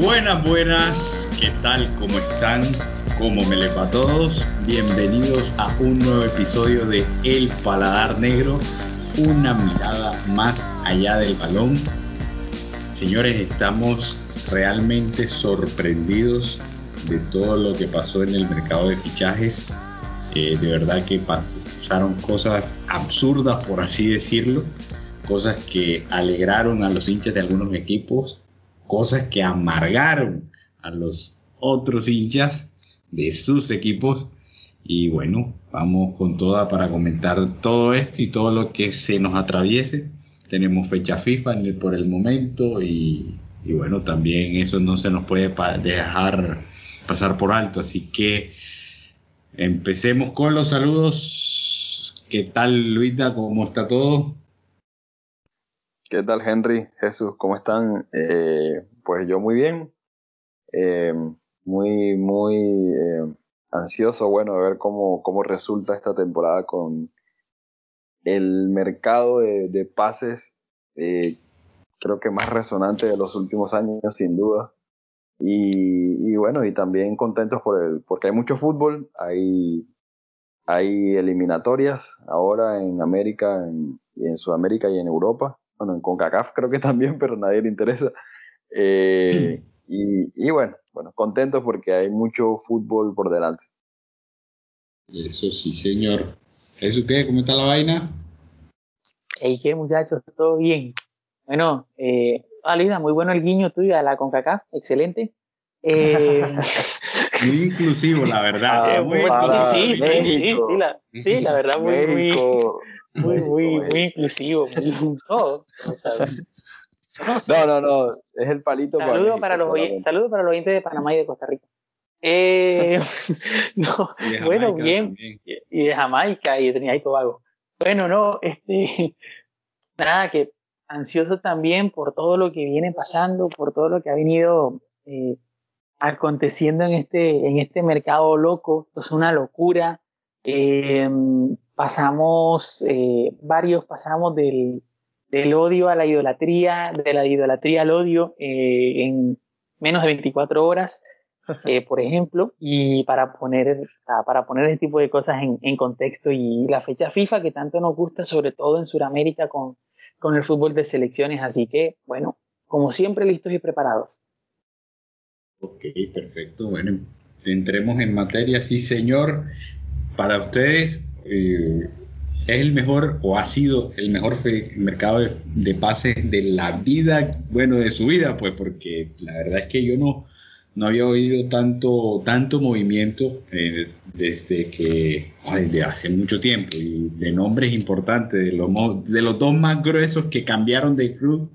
Buenas, buenas, ¿qué tal? ¿Cómo están? ¿Cómo me les va a todos? Bienvenidos a un nuevo episodio de El Paladar Negro, una mirada más allá del balón. Señores, estamos realmente sorprendidos de todo lo que pasó en el mercado de fichajes. Eh, de verdad que pasaron cosas absurdas, por así decirlo, cosas que alegraron a los hinchas de algunos equipos, cosas que amargaron a los otros hinchas de sus equipos. Y bueno, vamos con toda para comentar todo esto y todo lo que se nos atraviese. Tenemos fecha FIFA por el momento y, y bueno, también eso no se nos puede dejar pasar por alto. Así que empecemos con los saludos. ¿Qué tal Luisa? ¿Cómo está todo? ¿Qué tal Henry? Jesús, ¿cómo están? Eh, pues yo muy bien. Eh, muy, muy eh, ansioso, bueno, a ver cómo, cómo resulta esta temporada con el mercado de, pases, creo que más resonante de los últimos años, sin duda. Y, bueno, y también contentos por el, porque hay mucho fútbol, hay, hay eliminatorias ahora en América, en, en Sudamérica y en Europa. Bueno, en CONCACAF creo que también, pero a nadie le interesa. Eh, y, bueno, bueno, contentos porque hay mucho fútbol por delante. Eso sí, señor. ¿Eso qué? ¿Cómo está la vaina? Hey, ¿qué muchachos? ¿Todo bien? Bueno, eh, Alida, muy bueno el guiño tuyo a la CONCACAF, excelente. Eh, muy inclusivo, la verdad. Ah, muy, sí, sí, sí, sí, la, sí, la verdad, muy, muy, muy, muy, muy inclusivo. no, no, no, es el palito saludo para, los saludo para los oyentes de Panamá y de Costa Rica. Eh, no, bueno, bien. Y de Jamaica y de Trinidad y Tobago. Bueno, no, este, nada, que ansioso también por todo lo que viene pasando, por todo lo que ha venido eh, aconteciendo en este, en este mercado loco. Esto es una locura. Eh, pasamos, eh, varios pasamos del, del, odio a la idolatría, de la idolatría al odio en menos de 24 horas. por ejemplo, y para poner, para poner este tipo de cosas en, en, contexto y la fecha FIFA que tanto nos gusta, sobre todo en Sudamérica con, con el fútbol de selecciones. Así que, bueno, como siempre, listos y preparados. Ok, perfecto. Bueno, entremos en materia. Sí, señor. Para ustedes, eh, ¿es el mejor o ha sido el mejor mercado de, pases de la vida, bueno, de su vida? Pues porque la verdad es que yo no, no había oído tanto, tanto movimiento eh, desde que, desde hace mucho tiempo, y de nombres importantes, de los, de los dos más gruesos que cambiaron de club,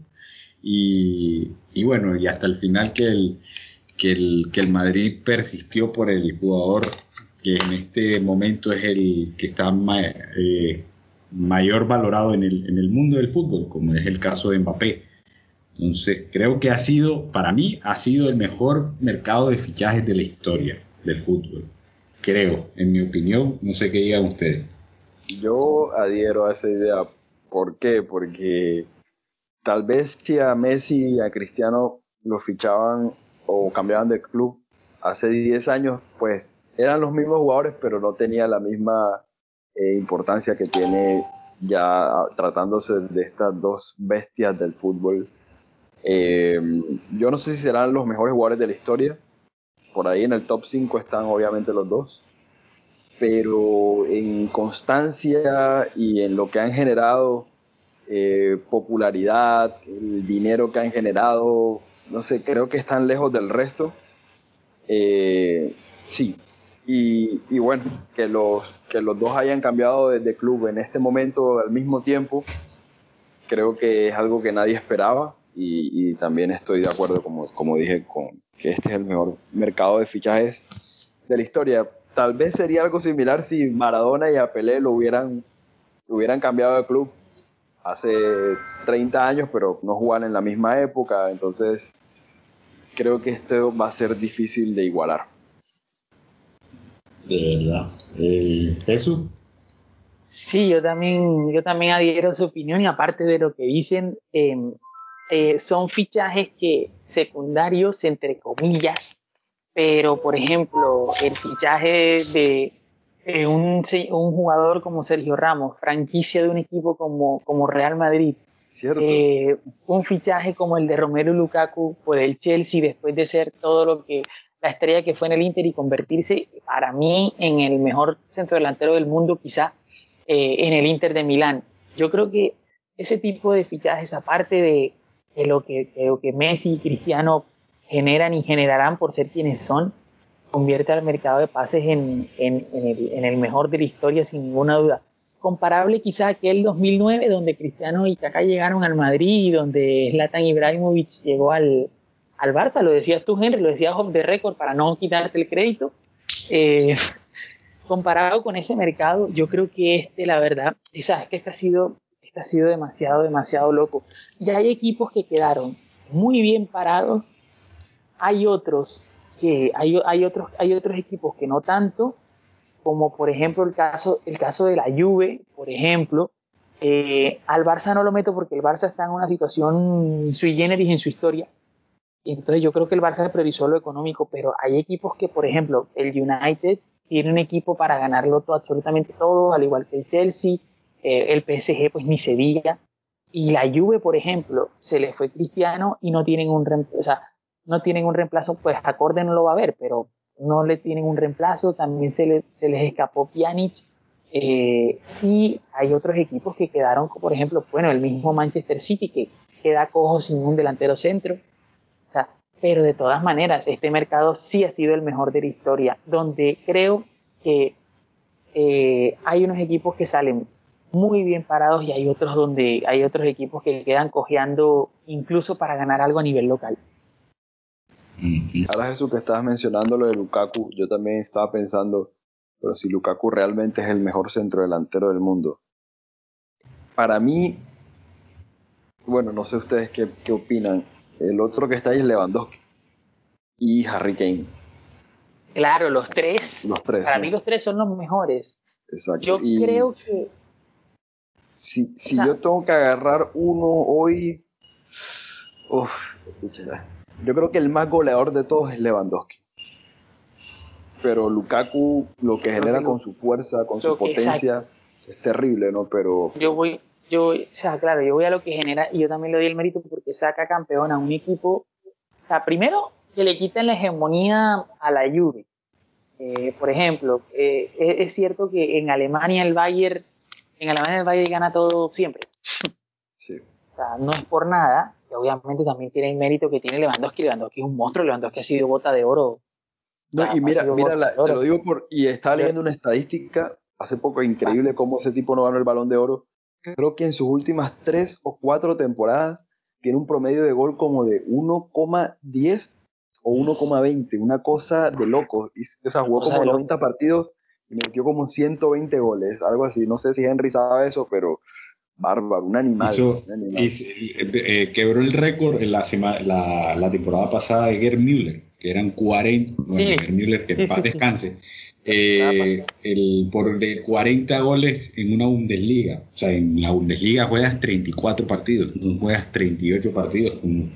y, y bueno, y hasta el final que el, que el, que el Madrid persistió por el jugador que en este momento es el que está eh, mayor valorado en el, en el mundo del fútbol, como es el caso de Mbappé. Entonces, creo que ha sido, para mí, ha sido el mejor mercado de fichajes de la historia del fútbol. Creo, en mi opinión, no sé qué digan ustedes. Yo adhiero a esa idea. ¿Por qué? Porque tal vez si a Messi y a Cristiano lo fichaban o cambiaban de club hace 10 años, pues eran los mismos jugadores, pero no tenía la misma eh, importancia que tiene ya tratándose de estas dos bestias del fútbol eh, yo no sé si serán los mejores jugadores de la historia. Por ahí en el top 5 están obviamente los dos. Pero en constancia y en lo que han generado, eh, popularidad, el dinero que han generado, no sé, creo que están lejos del resto. Eh, sí. Y, bueno, que los, que los dos hayan cambiado de, club en este momento al mismo tiempo, creo que es algo que nadie esperaba y, también estoy de acuerdo, como, como dije, con que este es el mejor mercado de fichajes de la historia. Tal vez sería algo similar si Maradona y a Pelé lo hubieran, hubieran cambiado de club hace 30 años, pero no jugaban en la misma época, entonces creo que esto va a ser difícil de igualar. De verdad. Eh, Jesús. Sí, yo también, yo también adhiero a su opinión y aparte de lo que dicen, eh, eh, son fichajes que secundarios, entre comillas, pero por ejemplo, el fichaje de eh, un, un, jugador como Sergio Ramos, franquicia de un equipo como, como Real Madrid, eh, un fichaje como el de Romero Lukaku por el Chelsea después de ser todo lo que la estrella que fue en el Inter y convertirse para mí en el mejor centro delantero del mundo, quizá eh, en el Inter de Milán. Yo creo que ese tipo de fichajes, aparte de, lo, que, de lo que Messi y Cristiano generan y generarán por ser quienes son, convierte al mercado de pases en, el, mejor de la historia sin ninguna duda. Comparable quizá a aquel 2009 donde Cristiano y Kaká llegaron al Madrid y donde Zlatan Ibrahimovic llegó al, al Barça, lo decías tú Henry, lo decías off the record para no quitarte el crédito. Eh, comparado con ese mercado, yo creo que este, la verdad, sabes que este ha sido, este ha sido demasiado, demasiado loco. Y hay equipos que quedaron muy bien parados hay otros que hay, hay, otros, hay otros equipos que no tanto, como por ejemplo el caso, el caso de la Juve, por ejemplo. Eh, al Barça no lo meto porque el Barça está en una situación sui generis en su historia. Entonces yo creo que el Barça priorizó lo económico, pero hay equipos que, por ejemplo, el United tiene un equipo para ganarlo todo, absolutamente todo, al igual que el Chelsea, eh, el PSG pues ni se diga. Y la Juve, por ejemplo, se le fue Cristiano y no tienen un o sea, no tienen un reemplazo, pues acorde no lo va a ver, pero no le tienen un reemplazo, también se, le, se les escapó Pjanic, eh, y hay otros equipos que quedaron, por ejemplo, bueno, el mismo Manchester City que queda cojo sin un delantero centro, o sea, pero de todas maneras, este mercado sí ha sido el mejor de la historia, donde creo que eh, hay unos equipos que salen muy bien parados y hay otros donde hay otros equipos que quedan cojeando incluso para ganar algo a nivel local. Ahora Jesús que estabas mencionando lo de Lukaku, yo también estaba pensando, pero si Lukaku realmente es el mejor centro delantero del mundo. Para mí, bueno, no sé ustedes qué, qué opinan. El otro que está ahí es Lewandowski y Harry Kane. Claro, los tres. Los tres. Para mí los tres son los mejores. Exacto. Yo creo que... Si, si yo tengo que agarrar uno hoy... Uf, escucha, yo creo que el más goleador de todos es Lewandowski. Pero Lukaku, lo que genera con su fuerza, con su potencia, es terrible, ¿no? Pero. Yo voy, yo, o sea, claro, yo voy a lo que genera, y yo también le doy el mérito porque saca campeón a un equipo. O sea, primero que le quiten la hegemonía a la Juve. Eh, por ejemplo, eh, es, cierto que en Alemania el Bayern, en Alemania el Bayern gana todo siempre. Sí. O sea, no es por nada, obviamente también tiene el mérito que tiene Lewandowski. Lewandowski es un monstruo, Lewandowski ha sido bota de oro. No, y mira, mira te lo digo por, y estaba leyendo una estadística hace poco increíble cómo ese tipo no ganó el balón de oro. Creo que en sus últimas tres o cuatro temporadas tiene un promedio de gol como de 1,10 o 1,20, una cosa de loco. O sea, jugó como 90 partidos y metió como 120 goles, algo así. No sé si Henry sabe eso, pero bárbaro, un animal. Eh, eh, quebró el récord en la, la, la, temporada pasada de Gerd Müller, que eran 40, bueno, Gerd Müller, que sí, descanse, eh, el, por de 40 goles en una Bundesliga. O sea, en la Bundesliga juegas 34 partidos, no juegas 38 partidos como,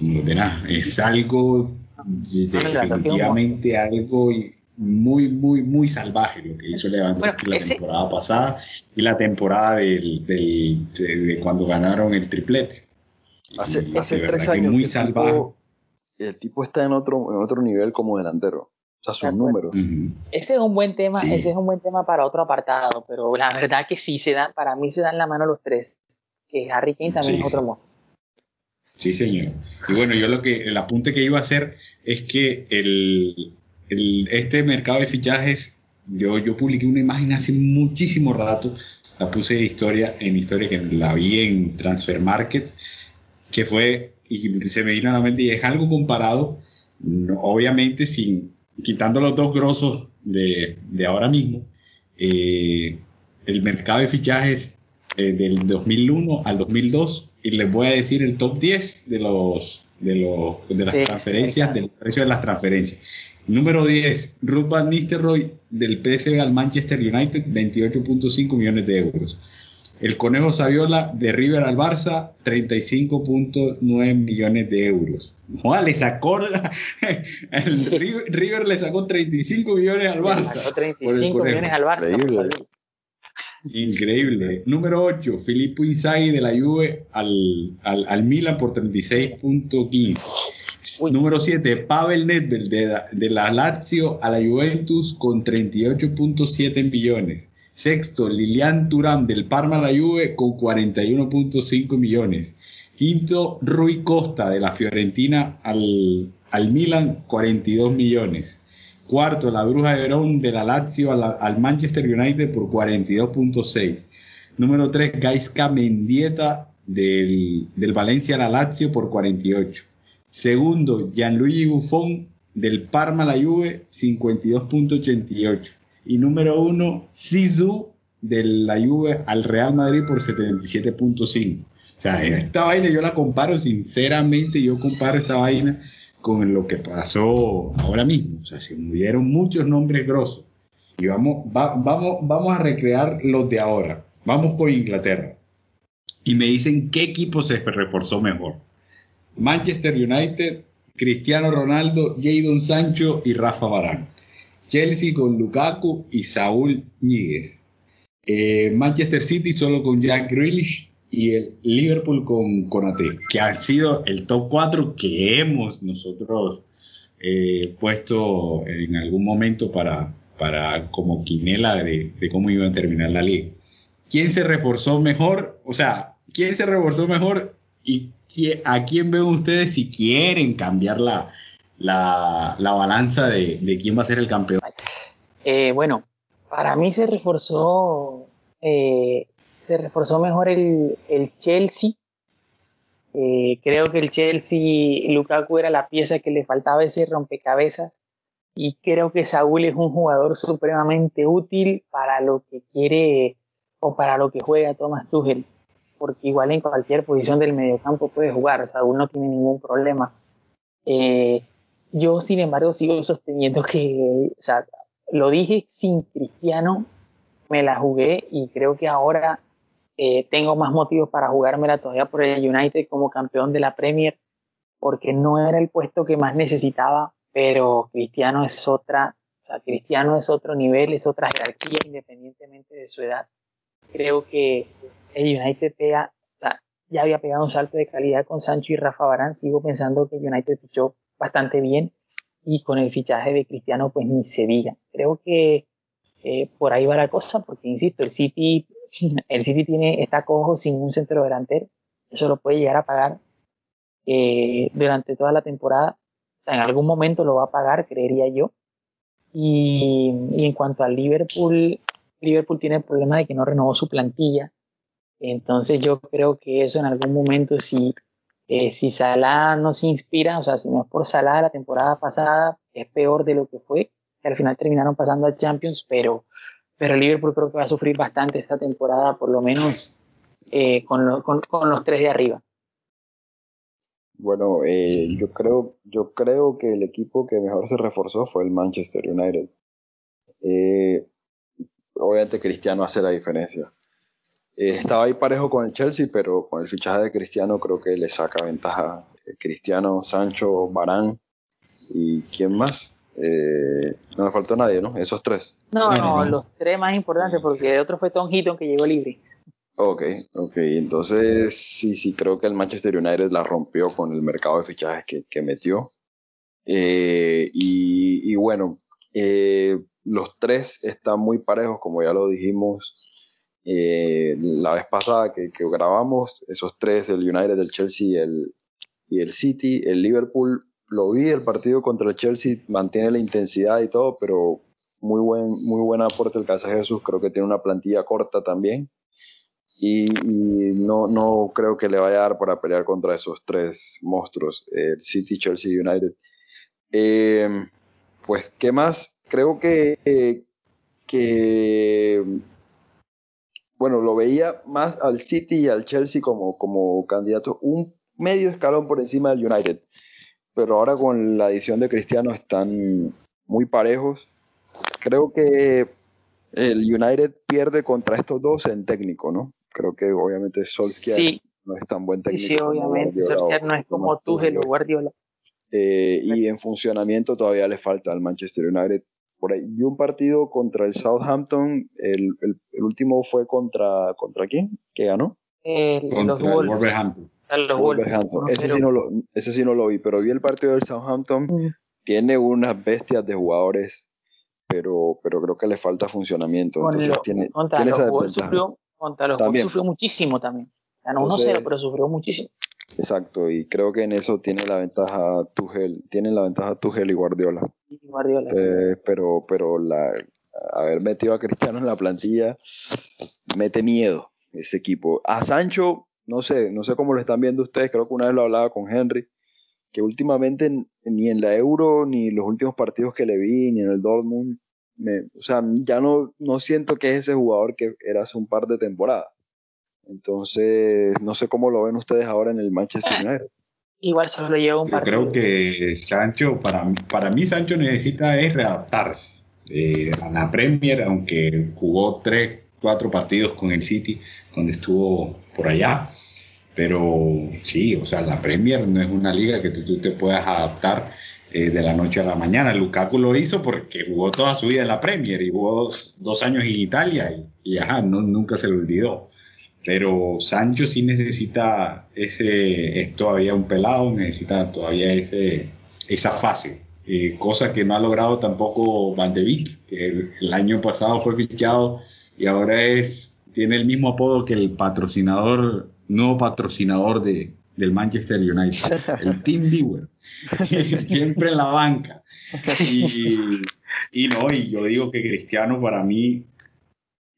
de nada. Es algo, definitivamente algo muy, muy, muy salvaje lo que hizo Lewandowski la temporada pasada y la temporada del, de, cuando ganaron el triplete. Hace, hace tres años. Muy salvaje. el tipo está en otro, en otro nivel como delantero. O sea, sus números. Ese es un buen tema, ese es un buen tema para otro apartado, pero la verdad que sí se dan, para mí se dan la mano los tres. Que Harry Kane también es otro modo. Sí, señor. Y bueno, yo lo que, el apunte que iba a hacer es que el, este mercado de fichajes, yo, yo publiqué una imagen hace muchísimo rato, la puse de historia, en historia que la vi en Transfer Market, que fue, y se me vino a la mente, y es algo comparado, obviamente sin, quitando los dos grosos de, de ahora mismo, eh, el mercado de fichajes eh, del 2001 al 2002, y les voy a decir el top 10 de los de, los, de las transferencias, del precio de las transferencias. Número 10, Ruth Van Nistelrooy del PSV al Manchester United, 28.5 millones de euros. El Conejo Saviola de River al Barça, 35.9 millones de euros. le sacó River, le sacó 35 millones al Barça. Sacó 35 millones al Barça. Increíble. Número 8, Filippo Inzaghi de la Juve al, al, al Milan por 36.15. Número 7, Pavel Nedved de la, Lazio a la Juventus con 38.7 millones. Sexto, Lilian Turán del Parma a la Juve con 41.5 millones. Quinto, Rui Costa de la Fiorentina al, al Milan, 42 millones. Cuarto, la Bruja de Verón de la Lazio al, Manchester United por 42.6. Número 3, Gaisca Mendieta del, del Valencia a la Lazio por 48. Segundo, Gianluigi Buffon del Parma la Juve, 52.88 y número uno, Sisu de la Juve al Real Madrid por 77.5. O sea, esta vaina yo la comparo, sinceramente, yo comparo esta vaina con lo que pasó ahora mismo. O sea, se movieron muchos nombres grosos. Y vamos, vamos, vamos a recrear los de ahora. Vamos con Inglaterra. Y me dicen qué equipo se reforzó mejor. Manchester United, Cristiano Ronaldo, Jadon Sancho y Rafa Barán. Chelsea con Lukaku y Saúl Ñíguez. Eh, Manchester City solo con Jack Grealish y el Liverpool con Conate, que ha sido el top 4 que hemos nosotros eh, puesto en algún momento para, para como quinela de, de, cómo iba a terminar la liga. ¿Quién se reforzó mejor? O sea, ¿quién se reforzó mejor y a quién ven ustedes si quieren cambiar la, la, balanza de, quién va a ser el campeón? Eh, bueno, para mí se reforzó, eh, se reforzó mejor el, Chelsea. Eh, creo que el Chelsea, Lukaku era la pieza que le faltaba ese rompecabezas y creo que Saúl es un jugador supremamente útil para lo que quiere o para lo que juega Thomas Tuchel, porque igual en cualquier posición del mediocampo puede jugar, Saúl no tiene ningún problema. Yo, sin embargo, sigo sosteniendo que, o sea, lo dije sin Cristiano, me la jugué y creo que ahora eh, tengo más motivos para jugármela todavía por el United como campeón de la Premier, porque no era el puesto que más necesitaba, pero Cristiano es otra, o sea, Cristiano es otro nivel, es otra jerarquía independientemente de su edad. Creo que el United pega, o sea, ya había pegado un salto de calidad con Sancho y Rafa Barán, sigo pensando que United fichó bastante bien y con el fichaje de Cristiano pues ni se diga. Creo que eh, por ahí va la cosa porque insisto, el City, el City tiene, está cojo sin un centro delantero, eso lo puede llegar a pagar eh, durante toda la temporada, en algún momento lo va a pagar, creería yo. Y, y en cuanto al Liverpool, Liverpool tiene el problema de que no renovó su plantilla. Entonces yo creo que eso en algún momento si eh, si Salah no se inspira, o sea, si no es por Salah la temporada pasada, es peor de lo que fue, que al final terminaron pasando a Champions, pero, pero Liverpool creo que va a sufrir bastante esta temporada, por lo menos eh, con, con, los tres de arriba. Bueno, eh, yo creo, yo creo que el equipo que mejor se reforzó fue el Manchester United. Obviamente Cristiano hace la diferencia. Eh, estaba ahí parejo con el Chelsea, pero con el fichaje de Cristiano creo que le saca ventaja. Eh, Cristiano, Sancho, Barán y ¿quién más? Eh, no me faltó nadie, ¿no? Esos tres. No, no, los tres más importantes, porque el otro fue Tom Heaton que llegó libre. Ok, ok, entonces sí, sí, creo que el Manchester United la rompió con el mercado de fichajes que, que metió. y, y, bueno, los tres están muy parejos, como ya lo dijimos eh, la vez pasada que, grabamos, esos tres, el United, el Chelsea y el, y el City, el Liverpool, lo vi, el partido contra el Chelsea mantiene la intensidad y todo, pero muy buen, muy buen aporte el Casa Jesús, creo que tiene una plantilla corta también. Y, no, no creo que le vaya a dar para pelear contra esos tres monstruos, el City, Chelsea y United. Eh, pues, ¿qué más? Creo que, que bueno, lo veía más al City y al Chelsea como, como candidatos un medio escalón por encima del United. Pero ahora con la adición de Cristiano están muy parejos. Creo que el United pierde contra estos dos en técnico, ¿no? Creo que obviamente Solskjaer no es tan buen técnico. Sí, obviamente. Solskjaer no es como Tuchel o Guardiola. Eh, y en funcionamiento todavía le falta al Manchester United. Por ahí vi un partido contra el Southampton. El, el, último fue contra. ¿Contra quién? ¿Que ganó? contra los Wolverhampton. Ese, sí no lo, ese sí no lo vi, pero vi el partido del Southampton. Mm. Tiene unas bestias de jugadores, pero, pero creo que le falta funcionamiento. Entonces tiene, contra tiene los sufrió, contra los sufrió muchísimo también. Ganó 1-0, pero sufrió muchísimo. Exacto, y creo que en eso tiene la ventaja Tuchel, tienen la ventaja Tuchel y Guardiola. Guardiola eh, Pero, pero la, haber metido a Cristiano en la plantilla mete miedo ese equipo. A Sancho, no sé, no sé cómo lo están viendo ustedes, creo que una vez lo hablaba con Henry, que últimamente ni en la Euro, ni los últimos partidos que le vi, ni en el Dortmund, me, o sea, ya no, no siento que es ese jugador que era hace un par de temporadas. Entonces, no sé cómo lo ven ustedes ahora en el Manchester ah, United. Igual solo lleva un partido. Yo creo que Sancho, para, para mí Sancho necesita es readaptarse eh, a la Premier, aunque jugó tres, cuatro partidos con el City cuando estuvo por allá. Pero sí, o sea, la Premier no es una liga que tú, te puedas adaptar eh, de la noche a la mañana. Lukaku lo hizo porque jugó toda su vida en la Premier y jugó dos, años en Italia y, y ajá, no, nunca se lo olvidó pero Sancho sí necesita ese, es todavía un pelado, necesita todavía ese, esa fase, eh, cosa que no ha logrado tampoco Van de Beek, que el, año pasado fue fichado y ahora es, tiene el mismo apodo que el patrocinador, nuevo patrocinador de, del Manchester United, el Team Viewer, siempre en la banca. Y, y no, y yo digo que Cristiano para mí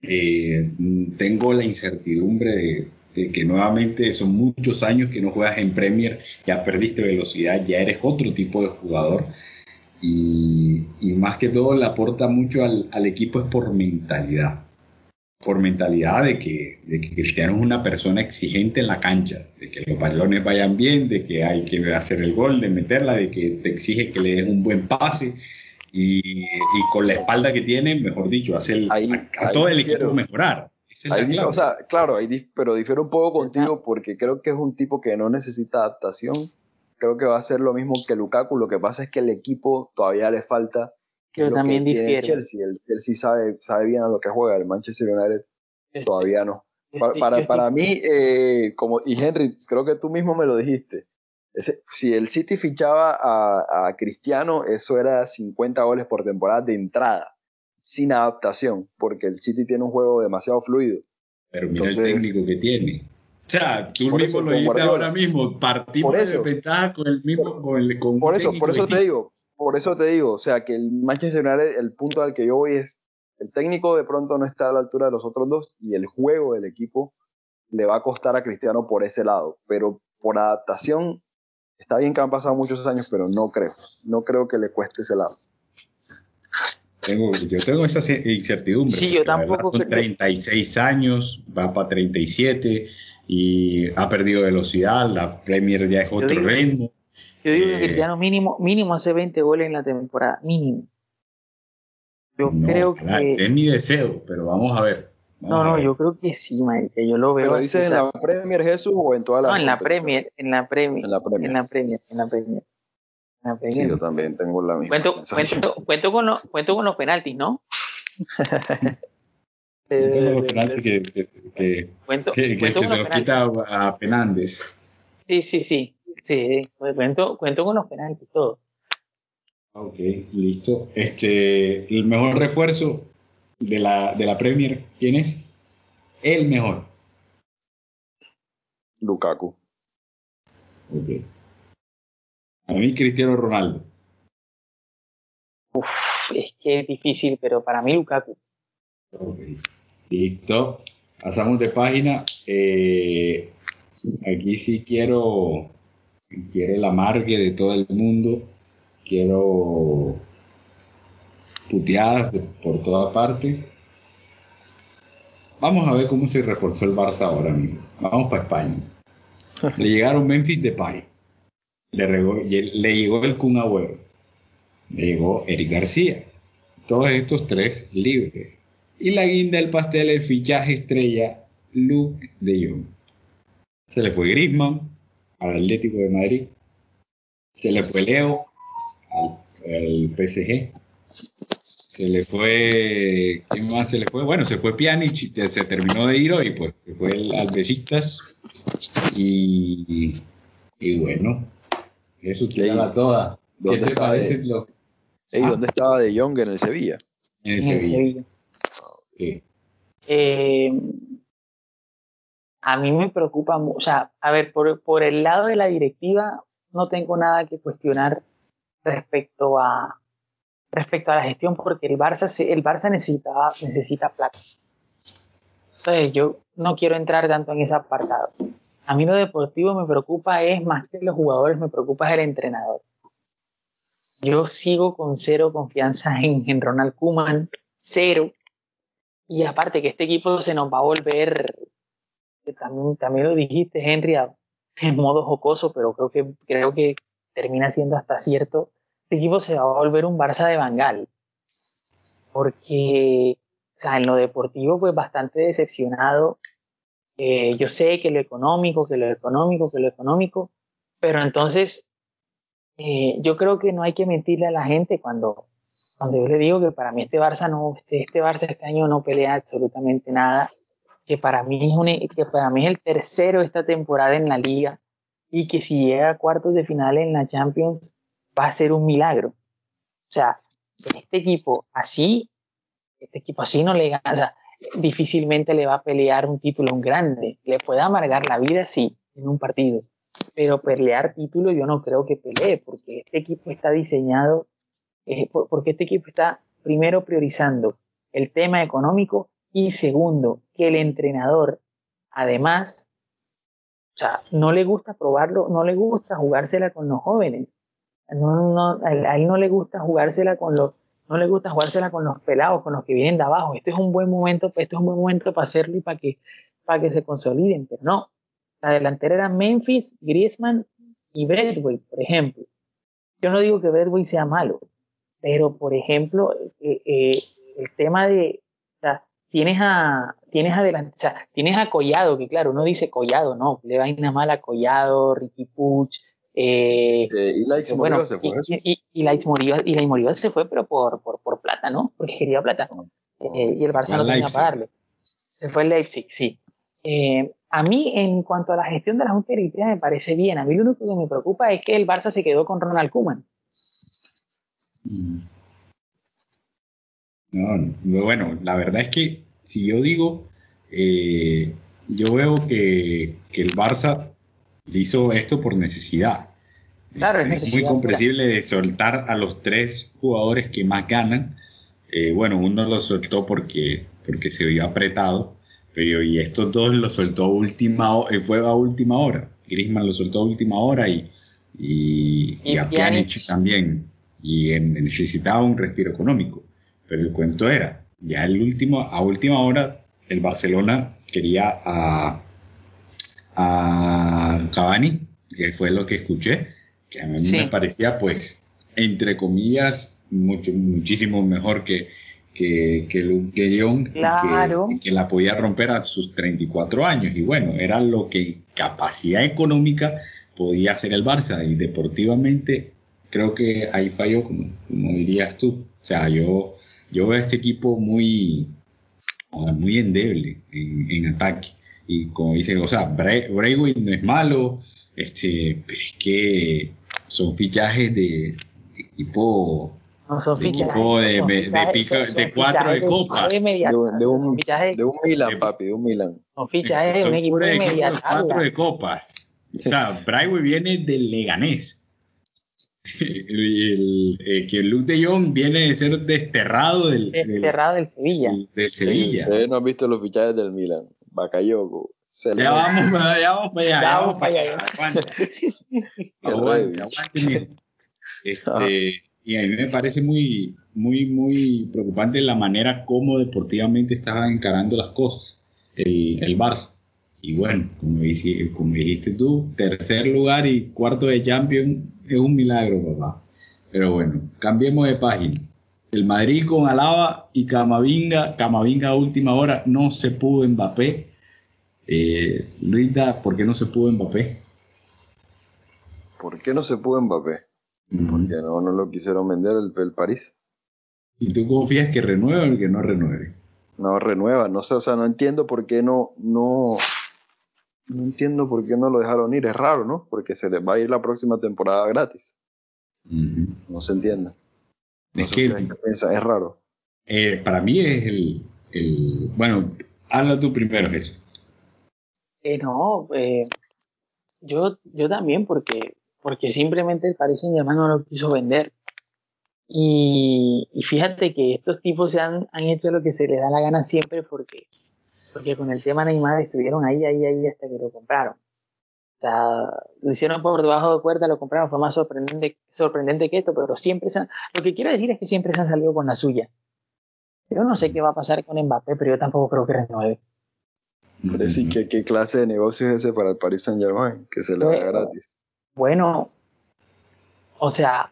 eh, tengo la incertidumbre de, que nuevamente son muchos años que no juegas en Premier, ya perdiste velocidad, ya eres otro tipo de jugador. Y, más que todo le aporta mucho al, equipo es por mentalidad. Por mentalidad de que, de que Cristiano es una persona exigente en la cancha, de que los balones vayan bien, de que hay que hacer el gol, de meterla, de que te exige que le des un buen pase, y, con la espalda que tiene, mejor dicho, hace a, todo el equipo mejorar. o sea, claro, pero difiero un poco contigo porque creo que es un tipo que no necesita adaptación. Creo que va a ser lo mismo que Lukaku. Lo que pasa es que el equipo todavía le falta. Que Yo también que tiene Chelsea. El Chelsea sabe, sabe bien a lo que juega. El Manchester United todavía no. Para, para, mí, eh, como, y Henry, creo que tú mismo me lo dijiste si el City fichaba a, Cristiano, eso era 50 goles por temporada de entrada, sin adaptación, porque el City tiene un juego demasiado fluido. Pero mira el técnico que tiene. O sea, tú mismo lo dijiste ahora mismo, partimos de ventaja con el mismo, con el con Por eso, por eso te digo, por eso te digo, o sea, que el Manchester United, el punto al que yo voy es, el técnico de pronto no está a la altura de los otros dos y el juego del equipo le va a costar a Cristiano por ese lado, pero por adaptación Está bien que han pasado muchos años, pero no creo. No creo que le cueste ese lado. Tengo, yo tengo esa incertidumbre. Sí, yo tampoco. Son 36 años, va para 37 y ha perdido velocidad. La Premier ya es otro ritmo. Yo digo que eh, Cristiano mínimo, mínimo hace 20 goles en la temporada, mínimo. Yo creo que. Es mi deseo, pero vamos a ver. No, no, yo creo que sí, que yo lo veo. ¿Pero dices en la Premier Jesús o en toda la No, en la Premier, en la Premier. En la Premier. En la Premier, en la Premier. Sí, yo también tengo la misma. Cuento, cuento, cuento, con, los, cuento con los penaltis, ¿no? tengo los penaltis que, que, cuento, que, que se los quita a Penandes. Sí, sí, sí. Sí, cuento, cuento con los penaltis, todo. Ok, listo. Este, el mejor refuerzo de la, de la Premier, ¿quién es? El mejor. Lukaku. Ok. A mí Cristiano Ronaldo. Uf, es que es difícil, pero para mí Lukaku. Ok. Listo. Pasamos de página. Eh, aquí sí quiero, quiero el amargue de todo el mundo. Quiero puteadas por toda parte. Vamos a ver cómo se reforzó el Barça ahora mismo. Vamos para España. Le llegaron Memphis Depay. Le, le llegó el Kun Agüero. Le llegó Eric García. Todos estos tres libres. Y la guinda del pastel, el fichaje estrella Luke de Jong. Se le fue Griezmann al Atlético de Madrid. Se le fue Leo al, PSG. Se le fue. ¿Quién más se le fue? Bueno, se fue Pjanic, se terminó de ir hoy, pues se fue el, al Besiktas. Y, y bueno, eso la toda. ¿Qué te parece lo, ¿Dónde estaba De Jong en el Sevilla? En el Sevilla. Eh, a mí me preocupa mucho, o sea, a ver, por, por, el lado de la directiva no tengo nada que cuestionar respecto a respecto a la gestión porque el Barça el Barça necesita necesita plata. Entonces yo no quiero entrar tanto en ese apartado. A mí lo deportivo me preocupa es más que los jugadores, me preocupa es el entrenador yo sigo con cero confianza en, Ronald Kuman, cero. Y aparte que este equipo se nos va a volver, que también, también lo dijiste, Henry, en modo jocoso, pero creo que, creo que termina siendo hasta cierto. Este equipo se va a volver un Barça de Bangal. Porque, o sea, en lo deportivo, pues bastante decepcionado. Eh, yo sé que lo económico, que lo económico, que lo económico, pero entonces eh, yo creo que no hay que mentirle a la gente cuando, cuando yo le digo que para mí este Barça no, este, este Barça este año no pelea absolutamente nada, que para mí es un, que para mí es el tercero esta temporada en la liga y que si llega a cuartos de final en la Champions va a ser un milagro. O sea, este equipo así, este equipo así no le gana, difícilmente le va a pelear un título a un grande. Le puede amargar la vida, sí, en un partido pero pelear título yo no creo que pelee, porque este equipo está diseñado, eh, porque este equipo está primero priorizando el tema económico y segundo, que el entrenador, además, o sea, no le gusta probarlo, no le gusta jugársela con los jóvenes. No, no, a él no le gusta jugársela con los, no le gusta jugársela con los pelados, con los que vienen de abajo. Este es un buen momento, este es un buen momento para hacerlo y para que, para que se consoliden, pero no, la delantera era Memphis, Griezmann y Bradway, por ejemplo. Yo no digo que Bradway sea malo, pero por ejemplo, eh, eh, el tema de, tienes a, tienes adelante, o sea, tienes a Collado, que claro, uno dice Collado, no, le va a mal a Collado, Ricky Puch, eh, eh y Lights bueno, se fue. Y, y, y Lights se fue, pero por, por, por plata, ¿no? Porque quería plata. y el Barça no tenía para darle. Se fue el Leipzig, sí. Eh, a mí, en cuanto a la gestión de la Junta Directiva, me parece bien. A mí lo único que me preocupa es que el Barça se quedó con Ronald Koeman. Mm. No, bueno, la verdad es que si yo digo, eh, yo veo que, el Barça hizo esto por necesidad. Claro, es, muy comprensible de soltar a los tres jugadores que más ganan. Eh, bueno, uno lo soltó porque, porque se vio apretado pero y estos dos lo soltó a última eh, fue a última hora. Griezmann lo soltó a última hora y, y, a Pjanic también. Y necesitaba un respiro económico. Pero el cuento era, ya el último, a última hora, el Barcelona quería a, a Cavani, que fue lo que escuché, que a mí me parecía, pues, entre comillas, mucho, muchísimo mejor que, que, que Luke que, la podía romper a sus 34 años. Y bueno, era lo que capacidad económica podía hacer el Barça. Y deportivamente creo que ahí falló, como, dirías tú. O sea, yo, yo veo a este equipo muy, muy endeble en, ataque. Y como dice, o sea, Brayway no es malo, este, pero es que son fichajes de equipo no son fichajes. De, de, de, cuatro de copas. De, un, de un Milan, papi, de un Milan. Son fichajes de un equipo de Cuatro de copas. O sea, Brightway viene del Leganés. El, el, que Luke de Jong viene de ser desterrado del, desterrado del, Sevilla. Del, Sevilla. Ustedes no han visto los fichajes del Milan. Ya vamos, ya vamos para allá. Ya vamos para allá. Aguante, aguante, Este, y a mí me parece muy, muy, muy preocupante la manera como deportivamente está encarando las cosas el, el Barça. Y bueno, como, dijiste, como dijiste tú, tercer lugar y cuarto de Champions es un milagro, papá. Pero bueno, cambiemos de página. El Madrid con Alaba y Camavinga, Camavinga a última hora, no se pudo Mbappé. Eh, Luisa, ¿por qué no se pudo Mbappé? ¿Por qué no se pudo Mbappé? Porque no, no lo quisieron vender el, el París. ¿Y tú confías que renueve o que no renueve? No renueva, no sé, o sea, no entiendo por qué no, no, no entiendo por qué no lo dejaron ir, es raro, ¿no? Porque se les va a ir la próxima temporada gratis. No se entiende. Es que es raro. Eh, para mí es el, el, bueno, habla tú primero, Jesús. Eh, no, eh, yo, yo también, porque, porque simplemente el Paris Saint Germain no lo quiso vender. Y, fíjate que estos tipos se han, han, hecho lo que se les da la gana siempre porque, porque con el tema Neymar estuvieron ahí, ahí, ahí hasta que lo compraron. O sea, lo hicieron por debajo de cuerda, lo compraron, fue más sorprendente, sorprendente que esto, pero siempre se han, lo que quiero decir es que siempre se han salido con la suya. Yo no sé qué va a pasar con Mbappé, pero yo tampoco creo que renueve. Pero sí, ¿qué, ¿qué, clase de negocio es ese para el Paris Saint Germain? Que se le da gratis. Bueno, o sea,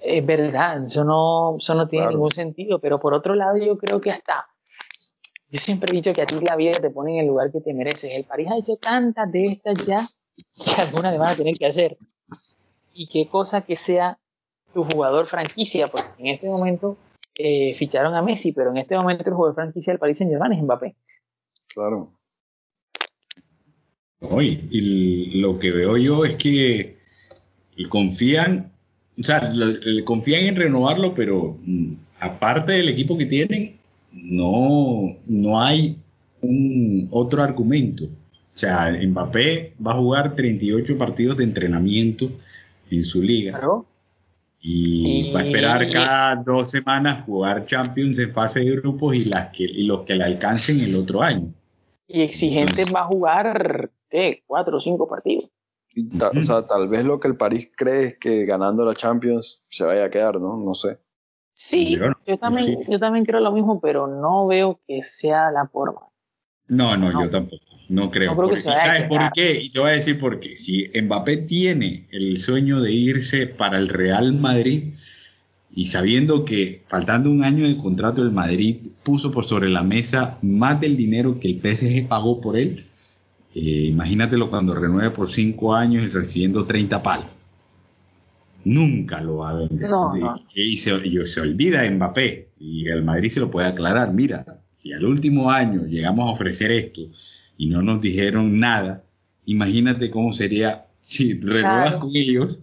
es verdad, eso no, eso no tiene ningún sentido, pero por otro lado yo creo que hasta, yo siempre he dicho que a ti la vida te pone en el lugar que te mereces. El París ha hecho tantas de estas ya que alguna le van a tener que hacer. Y qué cosa que sea tu jugador franquicia, porque en este momento eh, ficharon a Messi, pero en este momento el jugador franquicia del París Saint Germain es Mbappé. Claro. Hoy, y lo que veo yo es que confían o sea, confían en renovarlo, pero mm, aparte del equipo que tienen, no, no hay un otro argumento. O sea, Mbappé va a jugar 38 partidos de entrenamiento en su liga. Y, va a esperar cada dos semanas jugar Champions en fase de grupos y, las que, y los que le alcancen el otro año. Y exigente va a jugar, ¿qué? Cuatro o cinco partidos o sea, tal vez lo que el París cree es que ganando la Champions se vaya a quedar, ¿no? No sé. Sí, yo, también, yo también creo lo mismo, pero no veo que sea la forma. No, no, yo tampoco. No creo. porque, ¿Sabes por qué? Y te voy a decir por qué. Si Mbappé tiene el sueño de irse para el Real Madrid y sabiendo que faltando un año de contrato el Madrid puso por sobre la mesa más del dinero que el PSG pagó por él, eh, imagínatelo cuando renueve por cinco años y recibiendo 30 palos. Nunca lo va a vender. Y, se, olvida Mbappé y el Madrid se lo puede aclarar. Mira, si al último año llegamos a ofrecer esto y no nos dijeron nada, imagínate cómo sería si renuevas con ellos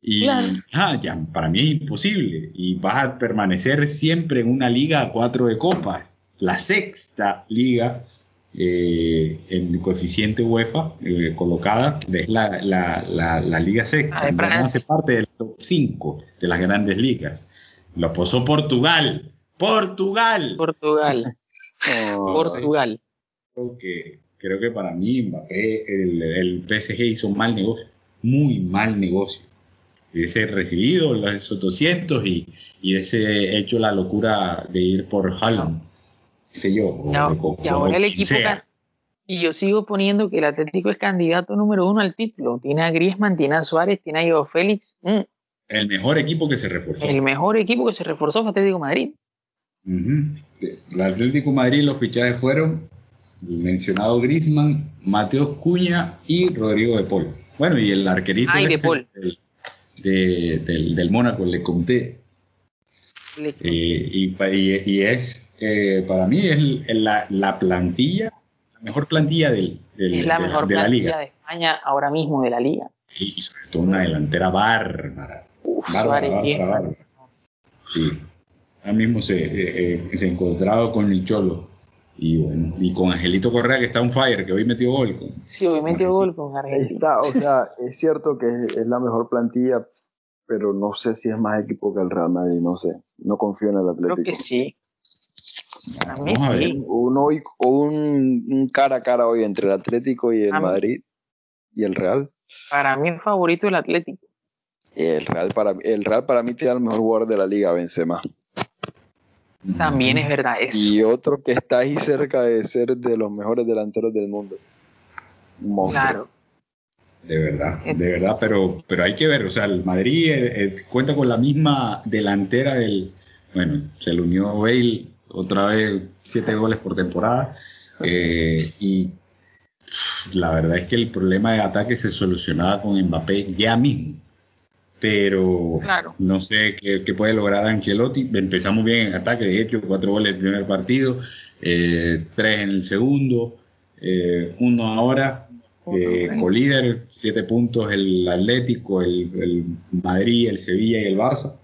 y ah, ya, para mí es imposible. Y vas a permanecer siempre en una liga a cuatro de copas, la sexta liga eh, en coeficiente UEFA eh, colocada es la, la, la, Liga Sexta. Ah, no hace parte del top 5 de las grandes ligas. Lo posó Portugal. Portugal. Portugal. Oh, Portugal. Creo que, creo que para mí Mbappé, el, el PSG hizo un mal negocio. Muy mal negocio. Ese recibido esos 200 y, y ese hecho la locura de ir por Haaland yo. y ahora el equipo. Y yo sigo poniendo que el Atlético es candidato número uno al título. Tiene a Griezmann, tiene a Suárez, tiene a Joao Félix. Mm. El mejor equipo que se reforzó. El mejor equipo que se reforzó fue Atlético Madrid. El Atlético Madrid, los fichajes fueron mencionado Griezmann, Mateo Cuña y Rodrigo de Paul. Bueno, y el arquerito de este Paul. Del, del, Mónaco, le conté. Eh, y, y, es eh, para mí es la, plantilla, la mejor plantilla del, es la mejor plantilla de España ahora mismo de la liga. Y sobre todo una delantera bárbara. Uf, bárbara, bárbara, Sí. Ahora mismo se, eh, eh, se encontraba con el Cholo. Y bueno, y con Angelito Correa que está un fire, que hoy metió gol. Con, sí, hoy metió gol con Argelito. Está, o sea, es cierto que es, la mejor plantilla, pero no sé si es más equipo que el Real Madrid, no sé. No confío en el Atlético. Creo que sí. Uno hoy, un, cara a cara hoy entre el Atlético y el Madrid y el Real. Para mí el favorito el Atlético. El Real para, el Real para mí tiene el mejor jugador de la liga, Benzema. También es verdad eso. Y otro que está ahí cerca de ser de los mejores delanteros del mundo. Claro. De verdad, de verdad, pero, pero hay que ver, o sea, el Madrid eh, eh, cuenta con la misma delantera del, bueno, se le unió Bale otra vez siete goles por temporada. Eh, y La verdad es que el problema de ataque se solucionaba con Mbappé ya mismo. Pero no sé qué, puede lograr Ancelotti. Empezamos bien en ataque, de hecho, cuatro goles el primer partido, eh, tres en el segundo, eh, uno ahora. Eh, líder siete puntos el Atlético, el, el, Madrid, el Sevilla y el Barça.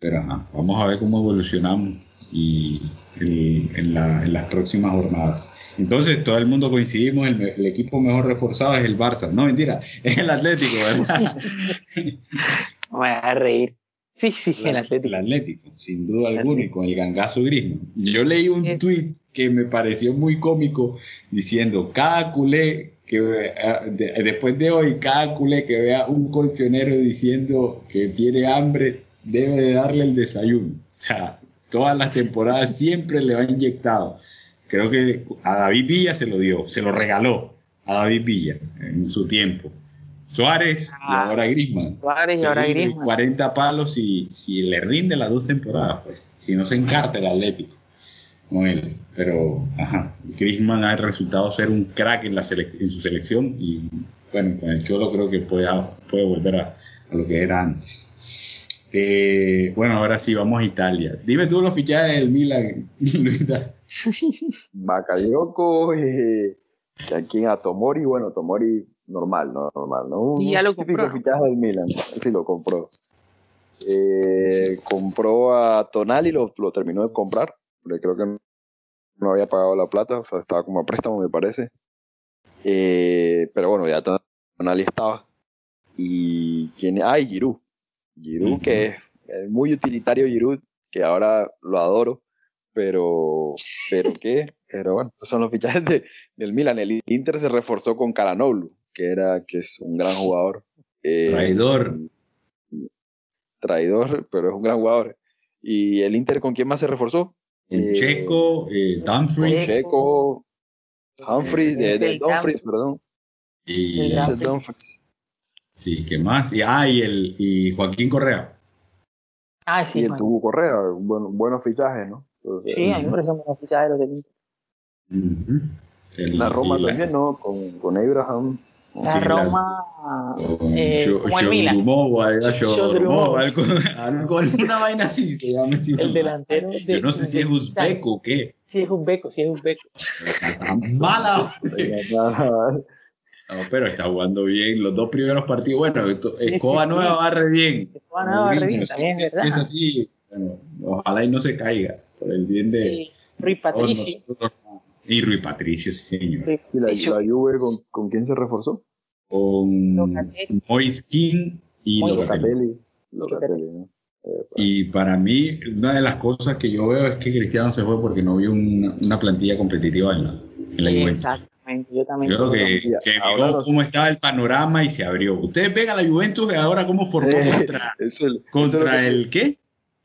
Pero vamos a ver cómo evolucionamos y en, las próximas jornadas. Entonces, todo el mundo coincidimos, el, equipo mejor reforzado es el Barça. No, mentira, es el Atlético, ¿verdad? Voy a reír. Sí, sí, el, Atlético. El Atlético, sin duda alguna, y con el gangazo grismo. Yo leí un tweet que me pareció muy cómico diciendo, cada culé que después de hoy, cada culé que vea un colchonero diciendo que tiene hambre, debe de darle el desayuno. O sea, todas las temporadas siempre le ha inyectado. Creo que a David Villa se lo dio, se lo regaló a David Villa en su tiempo. Suárez y ah, ahora Grisman. Suárez y ahora Grisman. 40 palos y si le rinde las dos temporadas, pues. Si no se encarta el Atlético con él. Pero, ajá, Grisman ha resultado ser un crack en, la en su selección y, bueno, con el Cholo creo que puede, puede volver a, a lo que era antes. Eh, bueno, ahora sí, vamos a Italia. Dime tú los fichajes del Milan, Bakayoko, eh, aquí a Tomori, bueno, Tomori normal, ¿no? Normal, ¿no? Un ya lo típico fichaje del Milan, sí lo compró. Eh, compró a Tonali, lo, lo terminó de comprar, porque creo que no había pagado la plata, o sea, estaba como a préstamo, me parece. Eh, pero bueno, ya Tonali estaba. Y tiene, ah, y Giroud. Giroud, que es, muy utilitario Giroud, que ahora lo adoro, pero, pero qué, pero bueno, son los fichajes de, del Milan. El Inter se reforzó con Calanoglu, que era, que es un gran jugador. Eh, traidor. Traidor, pero es un gran jugador. ¿Y el Inter con quién más se reforzó? Eh, Checo, eh, Dumfries. Checo, Humphries, de, Dumfries, perdón. Y Dumfries. Sí, ¿qué más? Y, ah, y, el, y Joaquín Correa. Ah, sí. Y el tuvo Correa, bueno, buenos fichajes, ¿no? Sí, a mí me parecen buenos fichajes los del La Roma también, ¿no? Con, con Abraham. La Roma. Eh, como el Milan. algo, algo, alguna vaina así se llama. El delantero. De, Yo no sé si es uzbeco o qué. Si es uzbeco, si es uzbeco. Mala. No, pero está jugando bien los dos primeros partidos. Bueno, Escoba Nueva va re bien. Escoba Nueva va re bien, también es verdad. Es así, bueno, ojalá y no se caiga, por el bien de... Rui Patricio. y Rui Patricio, sí señor. ¿Y la, la Juve con, con, quién se reforzó? Con Moiskin y Locatelli. Locatelli, ¿no? Y para mí, una de las cosas que yo veo es que Cristiano se fue porque no vio una, una plantilla competitiva en la, en la Exacto. Yo también. Yo creo que, que vio cómo estaba el panorama y se abrió. Ustedes ven a la Juventus ahora cómo formó contra, el, contra el ¿qué?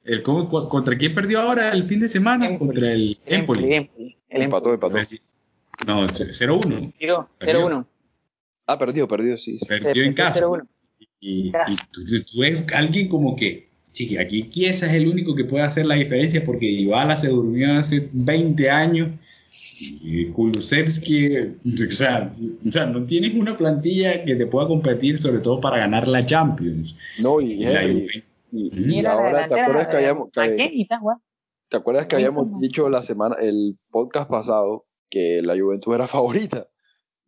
El, ¿Contra quién perdió ahora el fin de semana? Contra el Empoli. El empató, empató. No, 0-1. 0-1. Ah, perdió, perdió, sí. Perdió en casa. Y, y tú, tú, ves alguien como que, chiqui, aquí Chiesa es el único que puede hacer la diferencia porque Ibala se durmió hace 20 años y Kulusevski, o sea, o sea, no tienes una plantilla que te pueda competir, sobre todo para ganar la Champions. No, y, y, ahora, ¿te acuerdas que habíamos, ¿te acuerdas que habíamos dicho la semana, el podcast pasado, que la Juventus era favorita?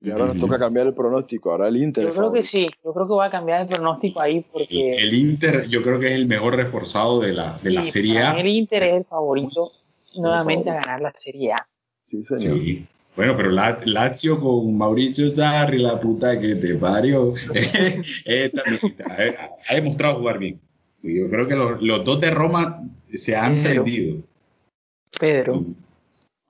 Y ahora nos toca cambiar el pronóstico, ahora el Inter. Yo creo que sí, yo creo que voy a cambiar el pronóstico ahí porque... El, Inter yo creo que es el mejor reforzado de la, de la Serie A. El Inter es el favorito nuevamente a ganar la Serie A. Sí, señor. Sí. Bueno, pero Lazio con Mauricio Sarri, la puta que te parió, ha demostrado jugar bien. Yo creo que los, dos de Roma se han perdido. Pedro.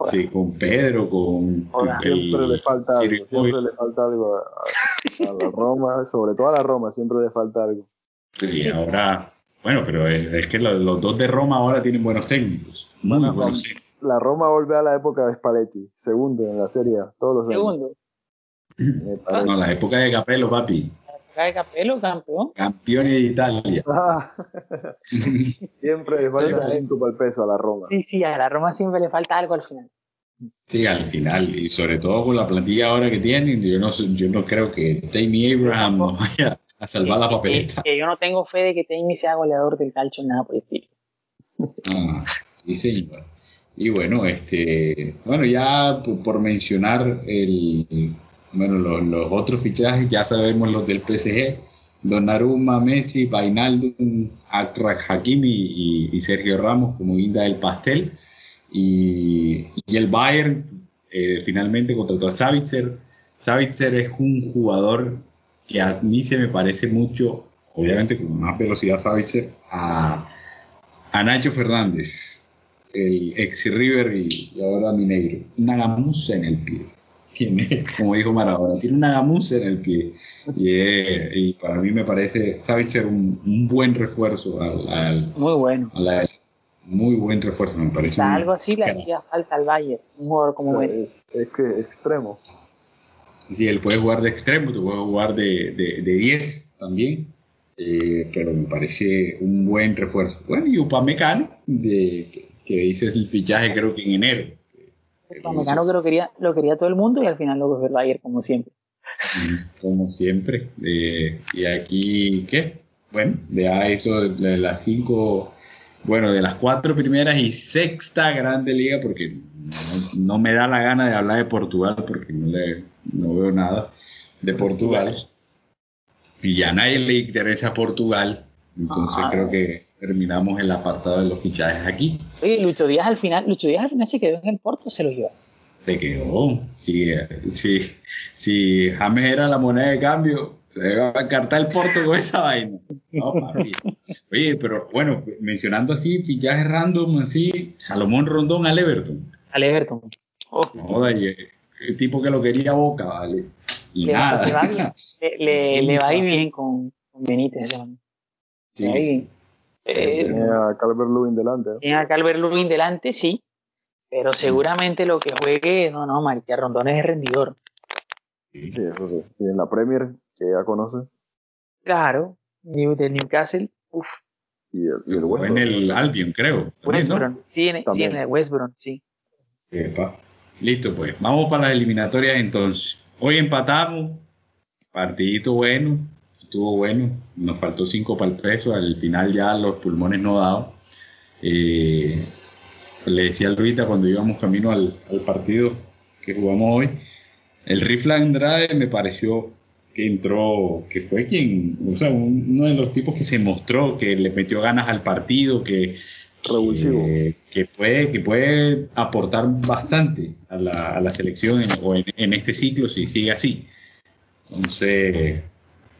Sí, con Pedro, con... siempre le falta algo, siempre le falta algo a, la Roma, sobre todo a la Roma, siempre le falta algo. Sí, ahora... Bueno, pero es, que los, dos de Roma ahora tienen buenos técnicos. Muy buenos técnicos la Roma vuelve a la época de Spalletti, segundo en la serie, todos los Segundo. No, la época de Capello, papi. De Capello, campeón. Campeón de Italia. Ah. siempre le falta cinco para el peso a la Roma. Sí, sí, a la Roma siempre le falta algo al final. Sí, al final, y sobre todo con la plantilla ahora que tienen, yo no, yo no creo que Tammy Abraham nos vaya a salvar la papeleta. Que, yo no tengo fe de que Tammy sea goleador del calcio, nada por el estilo. Ah, sí, Y bueno, este, bueno, ya por, mencionar el, bueno, los, otros fichajes, ya sabemos los del PSG, Donnarumma, Messi, Bainaldum, Akraj Hakimi y, Sergio Ramos como guinda del pastel. Y, el Bayern eh, finalmente contrató a Savitzer. Savitzer es un jugador que a mí se me parece mucho, obviamente con más velocidad Savitzer, a, a Nacho Fernández, el ex River y, ahora Mineiro. Una gamuza en el pie. Tiene, como dijo Maradona, tiene una gamuza en el pie. Y, para mí me parece Savitzer un, un buen refuerzo al, Muy bueno. muy buen refuerzo, me parece. algo así le hacía falta al Bayern, un jugador como él. Es, que extremo. Sí, él puede jugar de extremo, tú puede jugar de 10 también. Eh, pero me parece un buen refuerzo. Bueno, y Upamecano, de, que, hice el fichaje creo que en enero. Que lo quería, lo quería todo el mundo y al final lo cogió el Bayern, como siempre. Como siempre. Eh, y aquí, ¿qué? Bueno, de eso de las cinco, bueno, de las cuatro primeras y sexta grande liga, porque no, me da la gana de hablar de Portugal, porque no, le, no veo nada de Portugal y ya nadie le interesa a Portugal. Entonces creo que terminamos el apartado de los fichajes aquí. Oye, Lucho Díaz al final, Lucho Díaz al final se quedó en el Porto, se lo llevó. Se quedó. Si, si, si James era la moneda de cambio, se va a encartar el Porto con esa vaina. Oye, pero bueno, mencionando así, fichajes random, así, Salomón Rondón al Everton. Al Everton. Oh. el tipo que lo quería Boca, vale. Y le, nada. Le va, bien, le, va a ir bien con, con Benítez. Sí, eh, tiene a Calvert Lewin delante. Tiene a Calvert Lewin delante, sí. Pero seguramente lo que juegue, no, no, Marica Rondón es rendidor. Sí, eso sí. Y en la Premier, que ya conoce. Claro, del Newcastle, uff. Y el, y el en el Albion, creo. West sí, en, sí, en el West Brom, sí. Listo, pues. Vamos para las eliminatorias entonces. Hoy empatamos, partidito bueno, estuvo bueno, nos faltó cinco para el peso, al final ya los pulmones no daban. Eh, le decía al Rita cuando íbamos camino al, partido que jugamos hoy, el rifle Andrade me pareció que entró, que fue quien, o sea, uno de los tipos que se mostró, que le metió ganas al partido, que, que, puede, que puede aportar bastante a la, a la selección en, o en, este ciclo si sigue así. Entonces,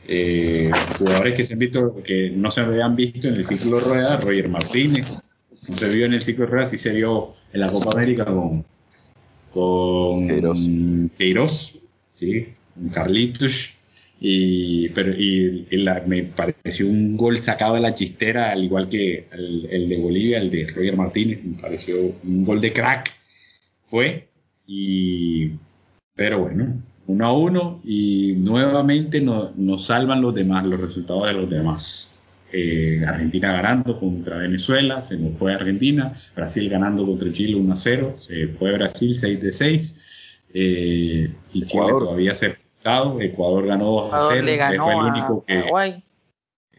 eh, jugadores que se han visto, que no se habían visto en el ciclo rueda, Roger Martínez, no se vio en el ciclo rueda, sí se vio en la Copa América con, con Queiroz, ¿sí? Carlitos, y, pero, y, me pareció un gol sacado de la chistera, al igual que el, de Bolivia, el de Roger Martínez, me pareció un gol de crack. Fue, y, pero bueno, uno a uno, y nuevamente nos salvan los demás, los resultados de los demás. Eh, Argentina ganando contra Venezuela, se nos fue Argentina, Brasil ganando contra Chile 1 a 0, se fue Brasil 6 de 6, eh, y Chile todavía se Ecuador ganó 2 a 0, fue el único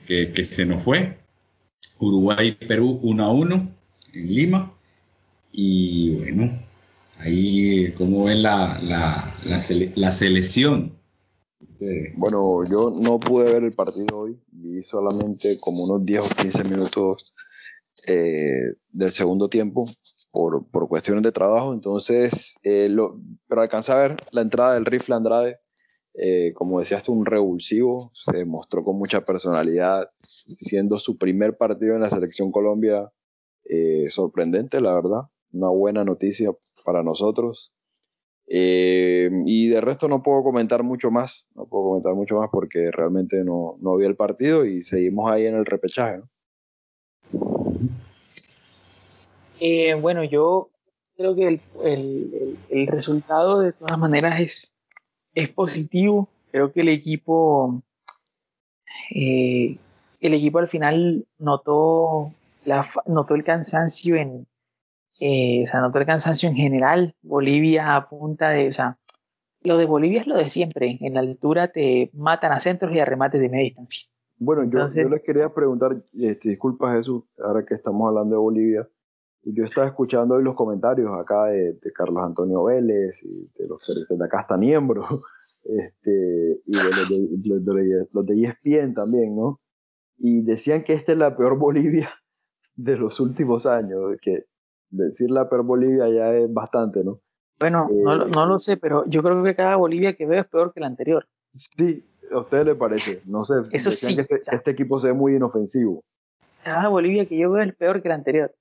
que, que, se nos fue. Uruguay y Perú 1 a 1 en Lima. Y bueno, ahí como ven la, la, la, selección. Bueno, yo no pude ver el partido hoy, vi solamente como unos 10 o 15 minutos eh, del segundo tiempo por, por, cuestiones de trabajo, entonces, eh, lo, pero alcancé a ver la entrada del rifle Andrade, eh, como decías tú, un revulsivo, se mostró con mucha personalidad, siendo su primer partido en la selección Colombia eh, sorprendente, la verdad, una buena noticia para nosotros. Eh, y de resto no puedo comentar mucho más, no puedo comentar mucho más porque realmente no, no vi el partido y seguimos ahí en el repechaje. bueno, yo creo que el, el, el resultado de todas maneras es es positivo. Creo que el equipo, eh, el equipo al final notó, la, notó el cansancio en, eh, o sea, notó el cansancio en general. Bolivia a punta de, o sea, lo de Bolivia es lo de siempre. En la altura te matan a centros y a remates de media distancia. Bueno, yo, les quería preguntar, este, disculpa Jesús, ahora que estamos hablando de Bolivia, yo estaba escuchando hoy los comentarios acá de, Carlos Antonio Vélez y de los de acá hasta miembros, este, y de los de, los de ESPN también, ¿no? Y decían que esta es la peor Bolivia de los últimos años, que decir la peor Bolivia ya es bastante, ¿no? Bueno, no, no, lo sé, pero yo creo que cada Bolivia que veo es peor que la anterior. Sí, a usted le parece. No sé, Eso sí, que este, este, equipo se ve muy inofensivo. Cada Bolivia que yo veo es peor que la anterior.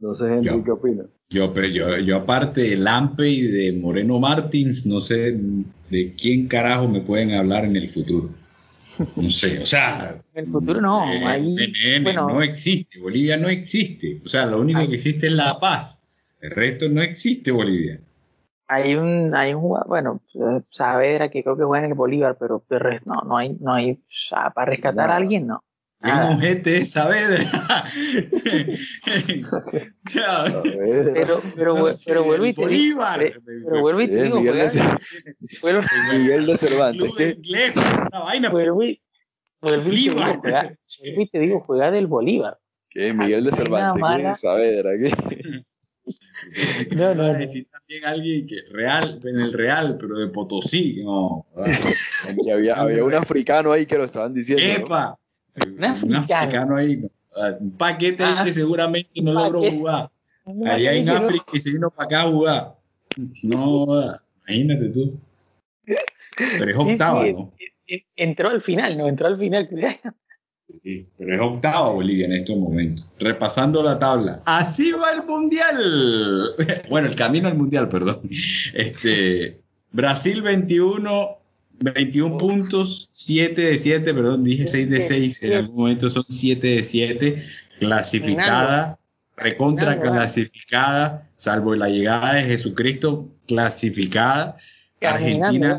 No sé, Henry, ¿qué opina? Yo, yo, yo, aparte de Lampe y de Moreno Martins, no sé de quién carajo me pueden hablar en el futuro. No sé, o sea. En el futuro no. Eh, no existe, Bolivia no existe. O sea, lo único que existe es La Paz. El resto no existe Bolivia. Hay un, hay un jugador, bueno, Saavedra que creo que juega en el Bolívar, pero no, no hay, no hay, o sea, para rescatar a alguien no. ¿Qué mujete es Saavedra? pero, pero, pero vuelvo y te digo, pero vuelvo y te digo, Miguel, de, Miguel de Cervantes. ¿qué? Vuelvo y, vuelvo y te digo, juega, vuelvo y te digo, juega del Bolívar. ¿Qué? Miguel de Cervantes, ¿qué es Saavedra? ¿qué? No, no, necesita también alguien que real, en el Real, pero de Potosí, no. había, había un africano ahí que lo estaban diciendo. ¡Epa! Un africano, ahí. Un paquete ah, que seguramente no logró jugar. Allá en África y se vino para acá a jugar. No, imagínate tú. Pero es octava, ¿no? Entró al final, no, entró al final. Sí, pero es octava Bolivia en estos momentos. Repasando la tabla. Así va el mundial. Bueno, el camino al mundial, perdón. Este, Brasil 21, 21 puntos, 7 de 7, perdón, dije 6 de 6. En algún momento son 7 de 7. Clasificada, recontra clasificada, salvo la llegada de Jesucristo, clasificada. Argentina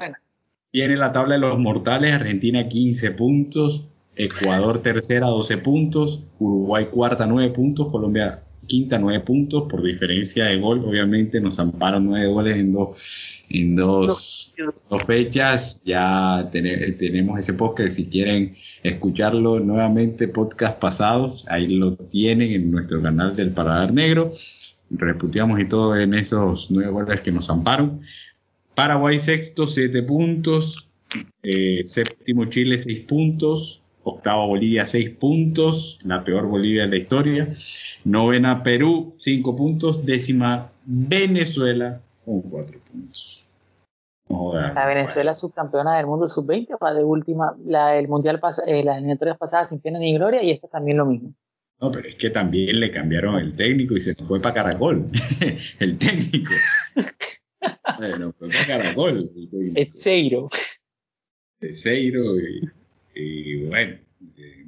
tiene la tabla de los mortales, Argentina 15 puntos, Ecuador tercera 12 puntos, Uruguay cuarta 9 puntos, Colombia quinta 9 puntos, por diferencia de gol, obviamente nos amparon 9 goles en dos, en dos, dos fechas, ya tenemos ese podcast, si quieren escucharlo nuevamente, podcast pasados, ahí lo tienen en nuestro canal del Paradar Negro, reputeamos y todo en esos 9 goles que nos amparon. Paraguay sexto, 7 puntos. Eh, séptimo Chile, 6 puntos. Octava Bolivia 6 puntos, la peor Bolivia de la historia, novena Perú 5 puntos, décima Venezuela con 4 puntos. la Venezuela subcampeona del mundo sub-20 va de última, la, el mundial eh, las eliminatorias pasadas sin pena ni gloria y esta también lo mismo. No, pero es que también le cambiaron el técnico y se fue para Caracol, el técnico. bueno, fue para Caracol. El Etseiro. Etseiro y y bueno, eh,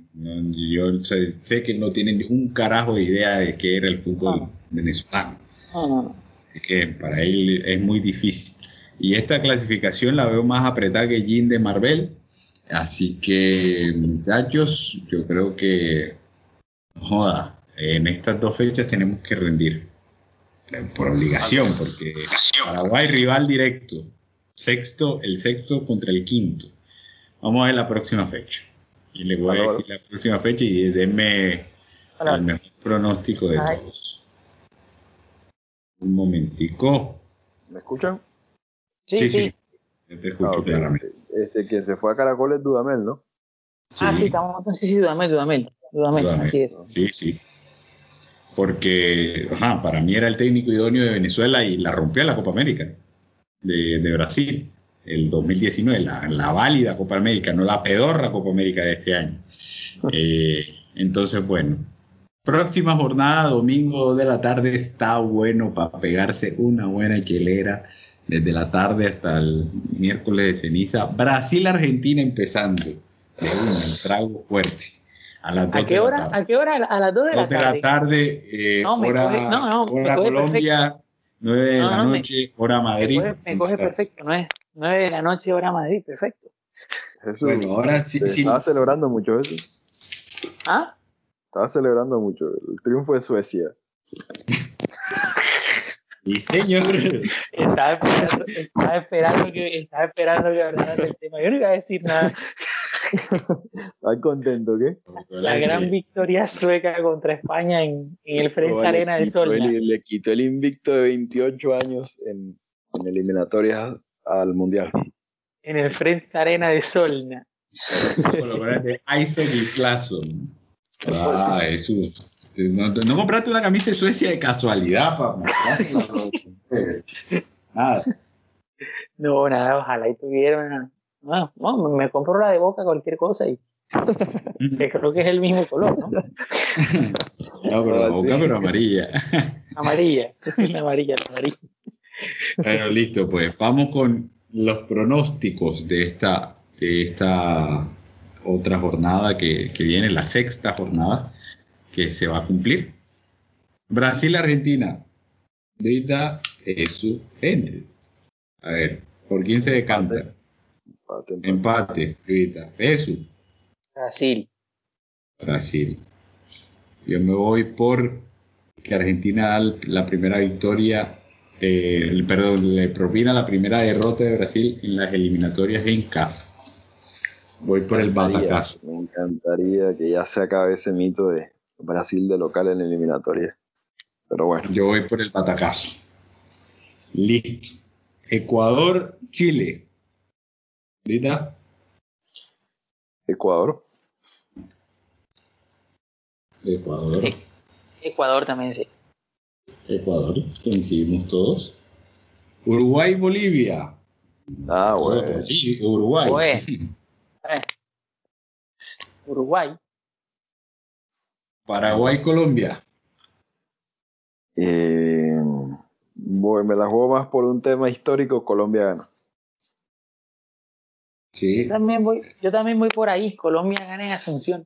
yo sé, que no tienen un carajo de idea de qué era el fútbol venezolano. Así que para él es muy difícil. Y esta clasificación la veo más apretada que Jin de Marvel. Así que, muchachos, yo creo que, joda, en estas dos fechas tenemos que rendir. Por obligación, porque Paraguay rival directo. Sexto, el sexto contra el quinto. Vamos a ver la próxima fecha. Y le voy a decir la próxima fecha y denme el mejor pronóstico de todos. Un momentico. ¿Me escuchan? Sí, sí. te escucho ah, claramente. Este, que se fue a Caracol es Dudamel, ¿no? Ah, sí, estamos. Sí, sí, Dudamel, Dudamel. Dudamel, así es. Sí, sí. Porque, ajá, para mí era el técnico idóneo de Venezuela y la rompió en la Copa América de, de Brasil el 2019, la, válida Copa América, no la pedorra Copa América de este año. Eh, entonces, bueno, próxima jornada, domingo de la tarde, está bueno para pegarse una buena chelera desde la tarde hasta el miércoles de ceniza. Brasil-Argentina empezando. De un trago fuerte. A, las ¿A qué hora? ¿A qué hora? A las 2 de la tarde. de la tarde, eh, no, hora, no, no, hora Colombia, 9 de la noche, hora Madrid. Me coge, me coge perfecto, ¿no es? 9 de la noche, hora Madrid, perfecto. bueno, ahora sí. Estaba celebrando mucho eso. ¿Ah? Estaba celebrando mucho el triunfo de Suecia. Sí, señor. Estaba esperando, estaba esperando que, estaba esperando que hablaras del tema. Yo no iba a decir nada. ¿Estás contento, qué? La gran victoria sueca contra España en, en el Friends No, Arena de Solna. el- le quitó el invicto de 28 años en, en eliminatorias al Mundial. En el Friends Arena de Solna. Colaboraste Isaac y Clason. Ah, eso. No, no compraste una camisa de Suecia de casualidad mostrarla. Nada. No, nada, ojalá y tuviera. No, no, me compro la de boca, cualquier cosa, y que creo que es el mismo color, ¿no? No, pero la Ah, boca, sí. pero amarilla. Amarilla, la amarilla, la amarilla. Bueno, listo, pues vamos con los pronósticos de esta, de esta otra jornada que, que viene, la sexta jornada que se va a cumplir. Brasil-Argentina. Ahorita eso gente. A ver, ¿por quién se decanta? Empate, empate. Eso, Brasil. Brasil. Yo me voy por que Argentina da la primera victoria, eh, el- perdón, le propina la primera derrota de Brasil en las eliminatorias en casa. Voy por el batacazo. Me encantaría que ya se acabe ese mito de Brasil de local en eliminatoria. Pero bueno, Yo voy por el batacazo. Listo. Ecuador, Chile. ¿Lista? Ecuador. Ecuador. Sí. Ecuador también, sí. Ecuador. Coincidimos todos. Uruguay, Bolivia. Ah, bueno. Sí, Uruguay. Bueno. Eh. Uruguay. Paraguay, Colombia. Eh, voy- me la juego más por un tema histórico. Colombia gana. Sí, Yo también voy, yo también voy por ahí. Colombia gana en Asunción.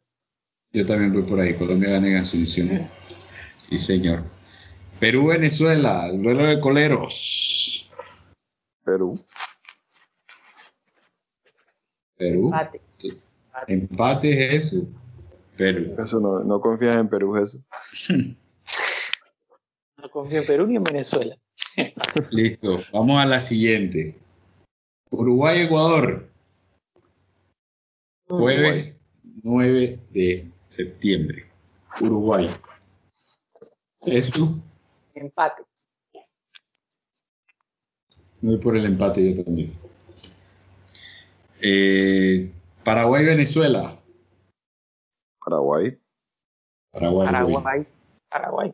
yo también voy por ahí. Colombia gana en Asunción. Sí, señor. Perú, Venezuela. El duelo de coleros. Perú. Perú. Empate. Empate es eso. Perú. Eso no, no confías en Perú, eso. No confío en Perú ni en Venezuela. Listo. Vamos a la siguiente. Uruguay, Ecuador. Jueves 9 de septiembre. Uruguay. Eso. Empate. Voy por el empate yo también. Eh, Paraguay, Venezuela. Paraguay. Paraguay. Paraguay. Paraguay.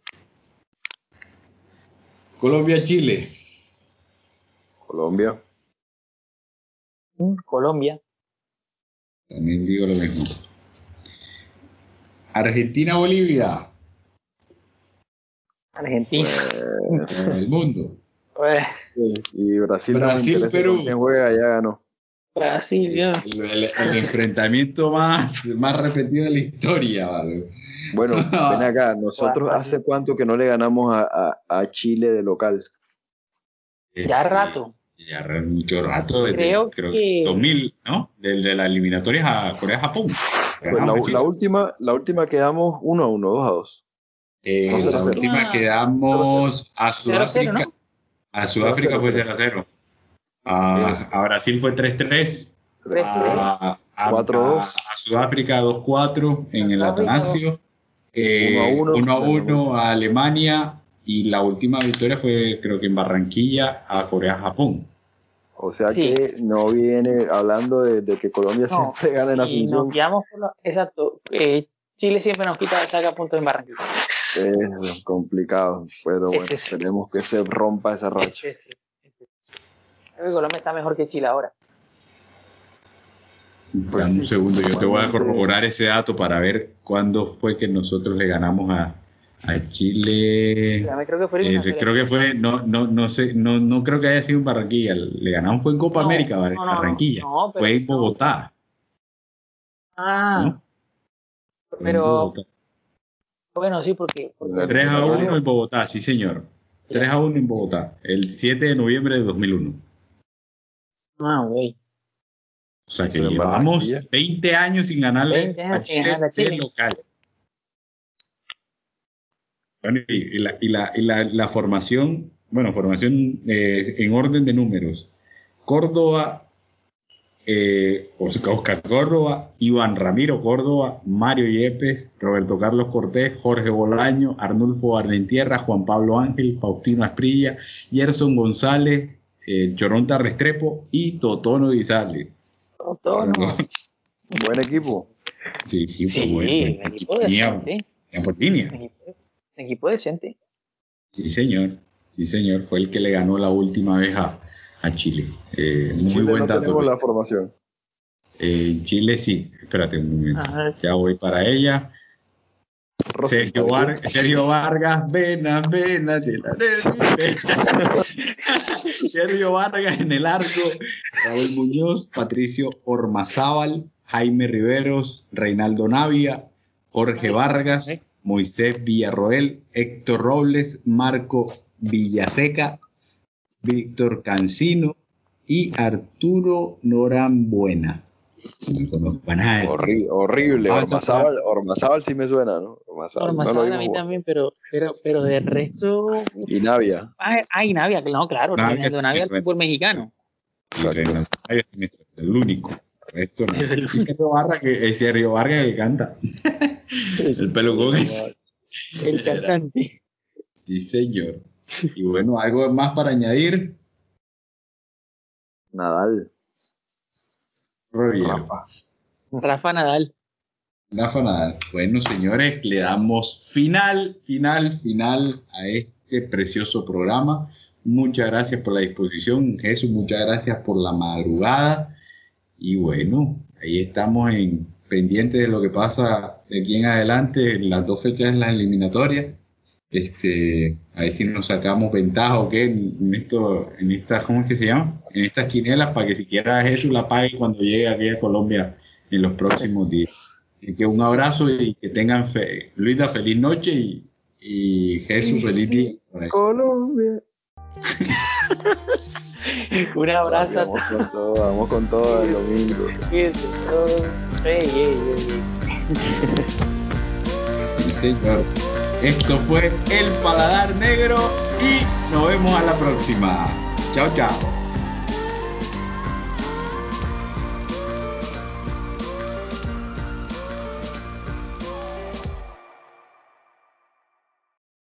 Colombia, Chile. Colombia. Colombia. También digo lo mismo. Argentina, Bolivia. Argentina. Eh, El mundo. Pues, y Brasil, Brasil, Perú. con quién juega, ya ganó. Brasil, yo. El, el- enfrentamiento más, más repetido de la historia, ¿vale? Bueno, ven acá. Nosotros hace cuánto que no le ganamos a, a- a Chile de local. Ya Este, rato. Ya mucho rato. Desde, Creo creo que- 2000, ¿no? Desde las eliminatorias a Corea-Japón. Pues la, la última, la última quedamos 1 a 1, 2 a 2. Eh, No, la última quedamos a Sudáfrica. ¿no? A Sudáfrica fue cero. 0 a 0. A, a Brasil fue 3-3. Tres, A, a- 4-2. a- Sudáfrica 2-4 en el Atanasio. Eh, 1-1. 1 a 1 a Alemania. Y la última victoria fue, creo que en Barranquilla, a Corea-Japón. O sea Sí. que no viene hablando de, de que Colombia No, siempre gana en Asunción. nos guiamos por lo- exacto. eh, Chile siempre nos quita, saca puntos en Barranquilla. Es complicado, pero bueno, sí. esperemos que se rompa esa racha. Creo que Colombia está mejor que Chile ahora. Pues Dame un segundo, yo te voy a corroborar ese dato para ver cuándo fue que nosotros le ganamos a, a Chile. Creo que fue Eh, creo que fue, no, no, no sé, no, no creo que haya sido en Barranquilla. Le ganamos fue en Copa No, América, no, no, Barranquilla. no, pero fue en no. Bogotá. Ah, pero Bogotá. bueno, sí, porque, porque 3 a 1 Claro. en Bogotá, sí señor. 3 a 1 en Bogotá, el 7 de noviembre de 2001. Ah, güey. O sea que llevamos Barranquilla. 20 años sin ganarle 20 a años sin Chile, ganarle a Chile. de local. Bueno, y, y la, y la- y la- la formación bueno, formación eh, en orden de números. Córdoba, eh, Oscar Córdoba, Iván Ramiro Córdoba, Mario Yepes, Roberto Carlos Cortés, Jorge Bolaño, Arnulfo Ardentierra, Juan Pablo Ángel, Faustino Asprilla, Gerson González, eh, Choronta Restrepo y Totono Guizarli. Totono. Buen equipo. Sí, sí, sí buen, equipo decente. Por línea. Equipo, decente. Sí, señor. Sí, señor. Fue el que le ganó la última vez a, a Chile. Eh, muy buen no dato. Tenemos la formación. Eh, en Chile sí. Espérate un momento. Ya voy para ella. Sergio, Sergio, Vargas, venas, venas de la Sergio Vargas en el arco, Raúl Muñoz, Patricio Ormazábal, Jaime Riveros, Reinaldo Navia, Jorge Vargas, Moisés Villarroel, Héctor Robles, Marco Villaseca, Víctor Cancino y Arturo Norambuena. Horrible, horrible. Ormazábal, sí me suena, ¿no? Ormazábal, a mí también, pero, pero, pero de resto. Y Navia. Ah, y Navia, no, claro, Navia, Navia es fútbol mexicano. El único. Esto no. Y Sergio Vargas que, Sergio Vargas que canta. el pelucón es. El cantante. Sí, señor. Y bueno, algo más para añadir. Nadal. Rafa. Rafa Nadal. Rafa Nadal. Bueno, señores, le damos final, final, final a este precioso programa. Muchas gracias por la disposición, Jesús. Muchas gracias por la madrugada. Y bueno, ahí estamos en pendientes de lo que pasa de aquí en adelante en las dos fechas de las eliminatorias este, a ver si nos sacamos ventaja o qué en, esto, en estas, ¿cómo es que se llama? En estas quinielas para que siquiera Jesús la pague cuando llegue aquí a Colombia en los próximos días. que un abrazo y que tengan fe. Luisa, feliz noche y, y Jesús, feliz día. Colombia. un abrazo. Vamos con todo, vamos con todo el domingo. Sí, señor. Esto fue El Paladar Negro y nos vemos a la próxima. Chao, chao.